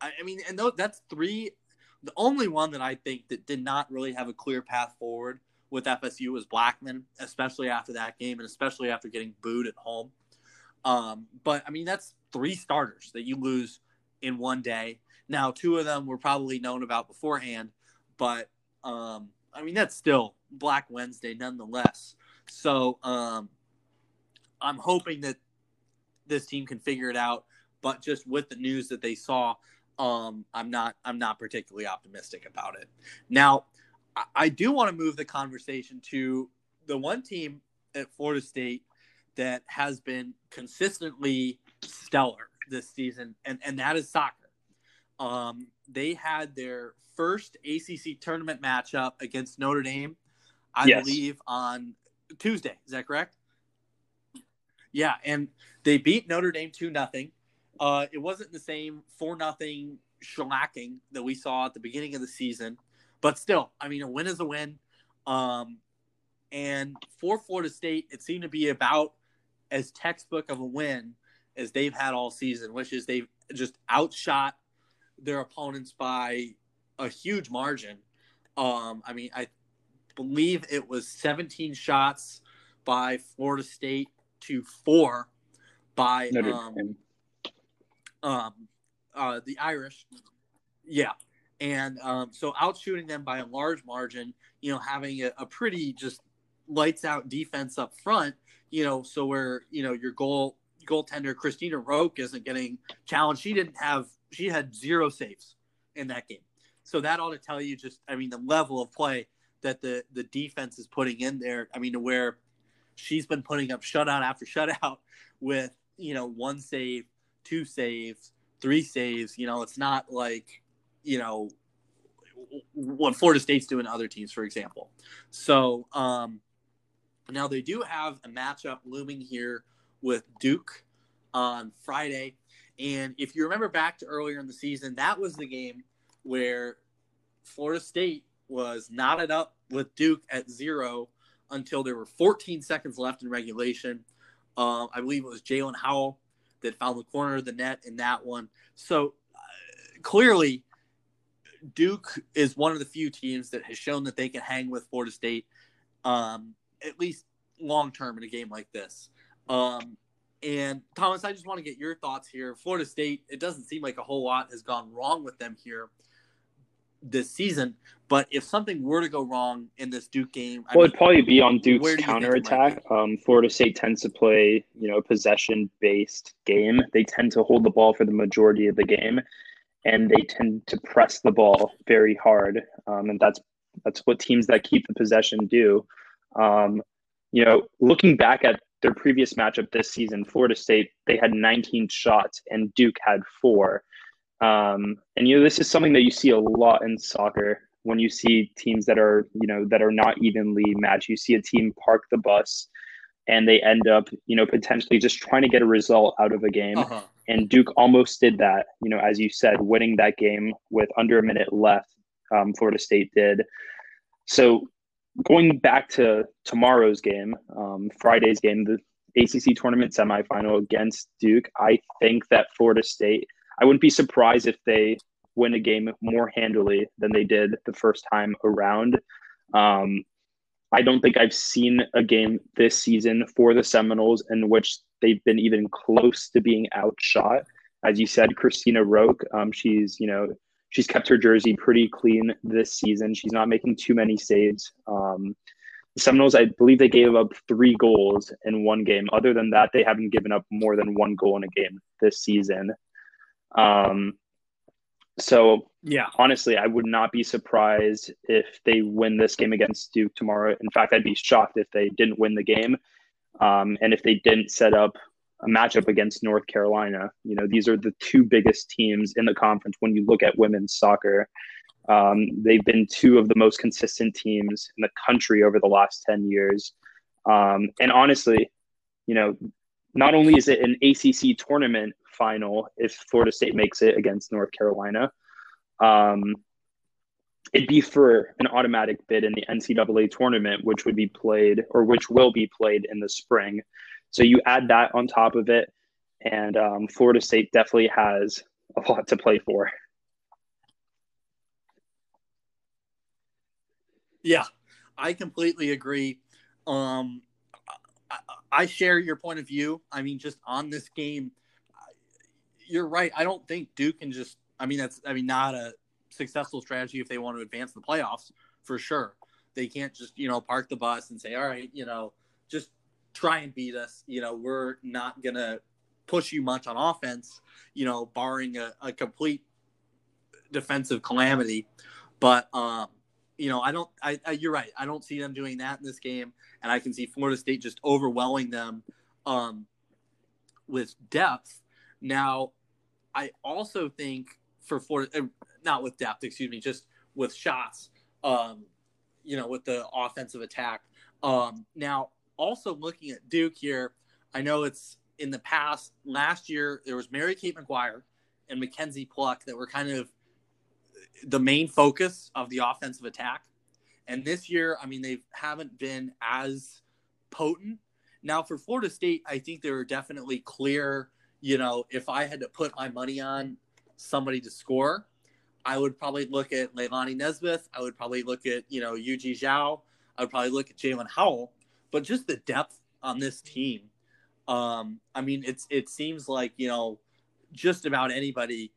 I, I, mean, and th- that's three. The only one that I think that did not really have a clear path forward with FSU was Blackman, especially after that game and especially after getting booed at home. Um, but I mean, that's three starters that you lose in one day. Now, two of them were probably known about beforehand, but um, I mean, that's still Black Wednesday nonetheless. So um, I'm hoping that this team can figure it out. But just with the news that they saw, um, I'm not I'm not particularly optimistic about it. Now, I, I do want to move the conversation to the one team at Florida State that has been consistently stellar this season, and, and that is soccer. Um, they had their first ACC tournament matchup against Notre Dame, I yes. believe, on Tuesday. Is that correct? Yeah, and they beat Notre Dame two nothing. Uh, it wasn't the same four nothing shellacking that we saw at the beginning of the season, but still, I mean, a win is a win. Um, and for Florida State, it seemed to be about as textbook of a win as they've had all season, which is they've just outshot their opponents by a huge margin. Um, I mean, I believe it was 17 shots by Florida State to four by um, um, uh, the Irish. Yeah. And um, so outshooting them by a large margin, you know, having a, a pretty just lights out defense up front, you know, so where, you know, your goal goaltender Cristina Roque isn't getting challenged. She didn't have she had zero saves in that game. So that ought to tell you just I mean the level of play that the the defense is putting in there. I mean to where she's been putting up shutout after shutout with, you know, one save, two saves, three saves. You know, it's not like, you know, what Florida State's doing to other teams, for example. So um now they do have a matchup looming here with Duke on Friday. And if you remember back to earlier in the season, that was the game where Florida State was knotted up with Duke at zero until there were 14 seconds left in regulation. Uh, I believe it was Jaelin Howell that found the corner of the net in that one. So uh, clearly, Duke is one of the few teams that has shown that they can hang with Florida State, um, at least long term in a game like this. Um, and Thomas, I just want to get your thoughts here. Florida State, it doesn't seem like a whole lot has gone wrong with them here. this season. But if something were to go wrong in this Duke game, I well, mean, it'd probably be on Duke's counterattack. Um, Florida State tends to play, you know, possession based game. They tend to hold the ball for the majority of the game, and they tend to press the ball very hard. Um, and that's that's what teams that keep the possession do. Um, you know, looking back at their previous matchup this season, Florida State, they had 19 shots and Duke had four. Um, and you know, this is something that you see a lot in soccer when you see teams that are, you know, that are not evenly matched. You see a team park the bus and they end up, you know, potentially just trying to get a result out of a game. Uh-huh. And Duke almost did that, you know, as you said, winning that game with under a minute left. Um, Florida State did. So going back to tomorrow's game, um, Friday's game, the ACC tournament semifinal against Duke, I think that Florida State, I wouldn't be surprised if they win a game more handily than they did the first time around. Um, I don't think I've seen a game this season for the Seminoles in which they've been even close to being outshot. As you said, Cristina Roque, um, she's you know she's kept her jersey pretty clean this season. She's not making too many saves. Um, the Seminoles, I believe they gave up three goals in one game. Other than that, they haven't given up more than one goal in a game this season. Um, so, yeah, honestly, I would not be surprised if they win this game against Duke tomorrow. In fact, I'd be shocked if they didn't win the game. Um, and if they didn't set up a matchup against North Carolina. You know, these are the two biggest teams in the conference when you look at women's soccer. Um, they've been two of the most consistent teams in the country over the last 10 years. Um, and honestly, you know, not only is it an ACC tournament final if Florida State makes it against North Carolina, um, it'd be for an automatic bid in the NCAA tournament, which would be played or which will be played in the spring. So you add that on top of it, and um, Florida State definitely has a lot to play for. Yeah, I completely agree. Um, I, I share your point of view. I mean, just on this game, you're right. I don't think Duke can just. I mean, that's. I mean, not a successful strategy if they want to advance the playoffs for sure. They can't just you know park the bus and say, all right, you know, just try and beat us. You know, we're not gonna push you much on offense. You know, barring a, a complete defensive calamity. But um, you know, I don't. I, I, you're right. I don't see them doing that in this game, and I can see Florida State just overwhelming them um, with depth. Now, I also think for Florida, uh, not with depth, excuse me, just with shots. Um, you know, with the offensive attack. Um, now, also looking at Duke here, I know it's in the past. Last year, there was Mary Kate McGuire and Mackenzie Pluck that were kind of the main focus of the offensive attack. And this year, I mean, they haven't been as potent. Now, for Florida State, I think they were definitely clear. You know, if I had to put my money on somebody to score, I would probably look at Leilani Nesmith. I would probably look at, you know, Yujie Zhao. I would probably look at Jaelin Howell but just the depth on this team. Um, I mean, it's it seems like you know just about anybody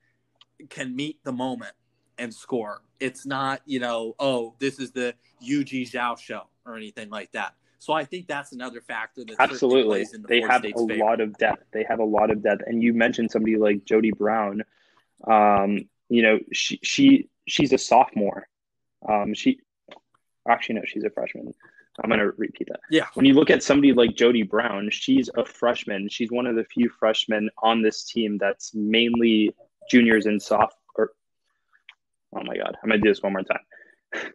can meet the moment and score. It's not you know oh this is the Yujie Zhao show or anything like that. So I think that's another factor that absolutely the they have a favor. lot of depth. They have a lot of depth, and you mentioned somebody like Jody Brown. Um, you know, she she she's a sophomore. Um, she actually no, she's a freshman. I'm going to repeat that. Yeah. When you look at somebody like Jody Brown, she's a freshman. She's one of the few freshmen on this team that's mainly juniors and soft. Or oh my god, I'm going to do this one more time.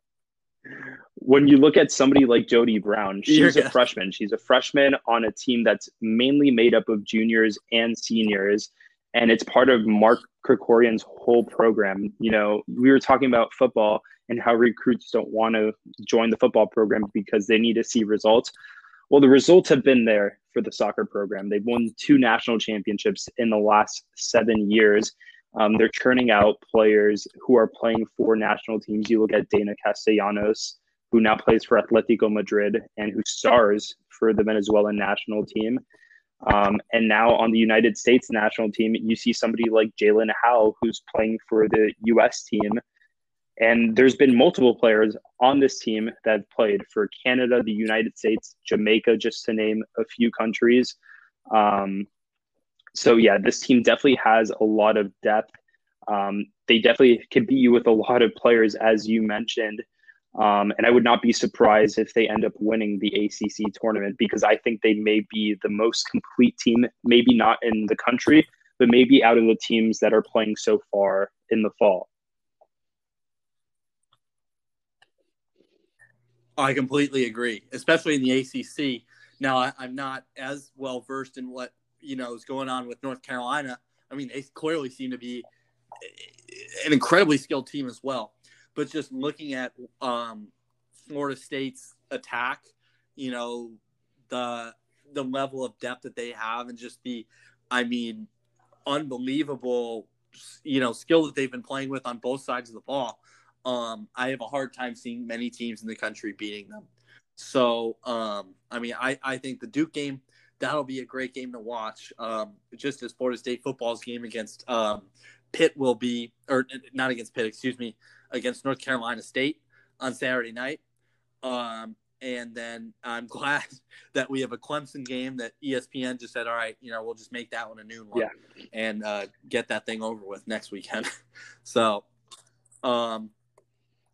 when you look at somebody like Jody Brown, she's a freshman. She's a freshman on a team that's mainly made up of juniors and seniors, and it's part of Mark Krikorian's whole program. You know, we were talking about football and how recruits don't want to join the football program because they need to see results. Well, the results have been there for the soccer program. They've won two national championships in the last seven years. Um, they're churning out players who are playing for national teams. You look at Deyna Castellanos, who now plays for Atletico Madrid and who stars for the Venezuelan national team. Um, and now on the United States national team, you see somebody like Jaelin Howell, who's playing for the U.S. team And there's been multiple players on this team that played for Canada, the United States, Jamaica, just to name a few countries. Um, so yeah, this team definitely has a lot of depth. Um, they definitely can beat you with a lot of players, as you mentioned. Um, and I would not be surprised if they end up winning the ACC tournament because I think they may be the most complete team, maybe not in the country, but maybe out of the teams that are playing so far in the fall. I completely agree, especially in the ACC. Now, I, am not as well versed in what you know is going on with North Carolina. I mean, they clearly seem to be an incredibly skilled team as well. But just looking at um, Florida State's attack, you know, the the level of depth that they have, and just the, I mean, unbelievable, you know, skill that they've been playing with on both sides of the ball. Um, I have a hard time seeing many teams in the country beating them. So, um, I mean, I, I think the Duke game that'll be a great game to watch. Um, just as Florida State football's game against um, Pitt will be, or not against Pitt, excuse me, against North Carolina State on Saturday night. Um, and then I'm glad that we have a Clemson game that ESPN just said, all right, you know, we'll just make that one a noon one yeah. and uh, get that thing over with next weekend. so, um,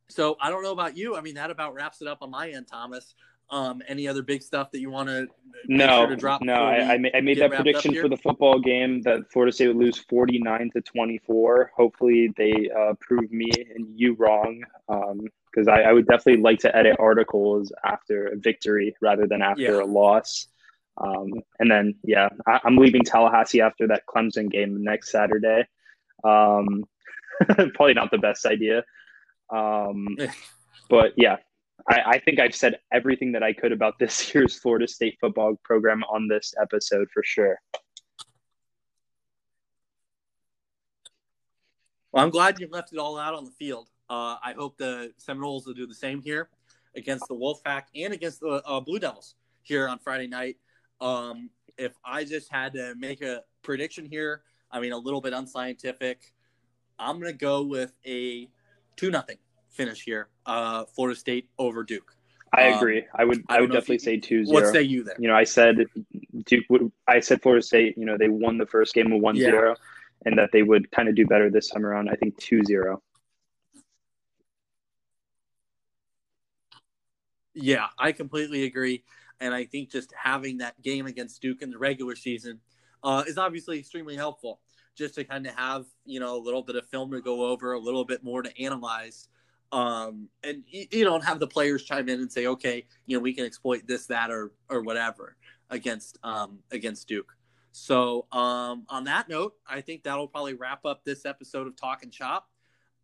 so I don't know about you. I mean, that about wraps it up on my end, Thomas. Um, any other big stuff that you want to no sure drop? No, I, I, made, I made that prediction for the football game that Florida State would lose forty nine to twenty four. Hopefully, they uh, prove me and you wrong. because um, I, I, would definitely like to edit articles after a victory rather than after yeah. a loss. Um, and then, yeah, I, am leaving Tallahassee after that Clemson game next Saturday. Um, probably not the best idea. Um, but yeah, I, I, think I've said everything that I could about this year's Florida State football program on this episode for sure. Well, I'm glad you left it all out on the field. Uh, I hope the Seminoles will do the same here against the Wolfpack and against the uh, Blue Devils here on Friday night. Um, if I just had to make a prediction here, I mean, a little bit unscientific, I'm going to go with a 2 nothing finish here. Uh, Florida State over Duke. I um, agree. Um, I would. I, I would definitely you, say two zero. What say you there? You know, I said Duke. Would, I said Florida State. You know, they won the first game of one yeah. zero, and that they would kind of do better this time around. I think two zero. Yeah, I completely agree, and I think just having that game against Duke in the regular season uh, is obviously extremely helpful. Just to kind of have you know a little bit of film to go over, a little bit more to analyze um, and you, you don't have the players chime in and say, okay, you know, we can exploit this, that, or or whatever against um, against Duke. So um, on that note, I think that'll probably wrap up this episode of Talk and Chop.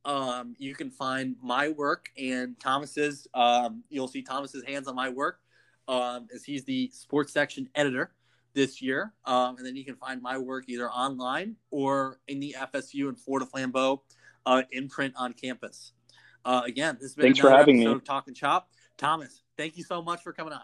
Um, you can find my work and Thomas's. Um, you'll see Thomas's hands on my work um, as he's the sports section editor this year. Um, and then you can find my work either online or in the FSView and Florida Flambeau uh, imprint on campus. Uh, again, this has been Thanks for having me. Talking Chop. Thomas, thank you so much for coming on.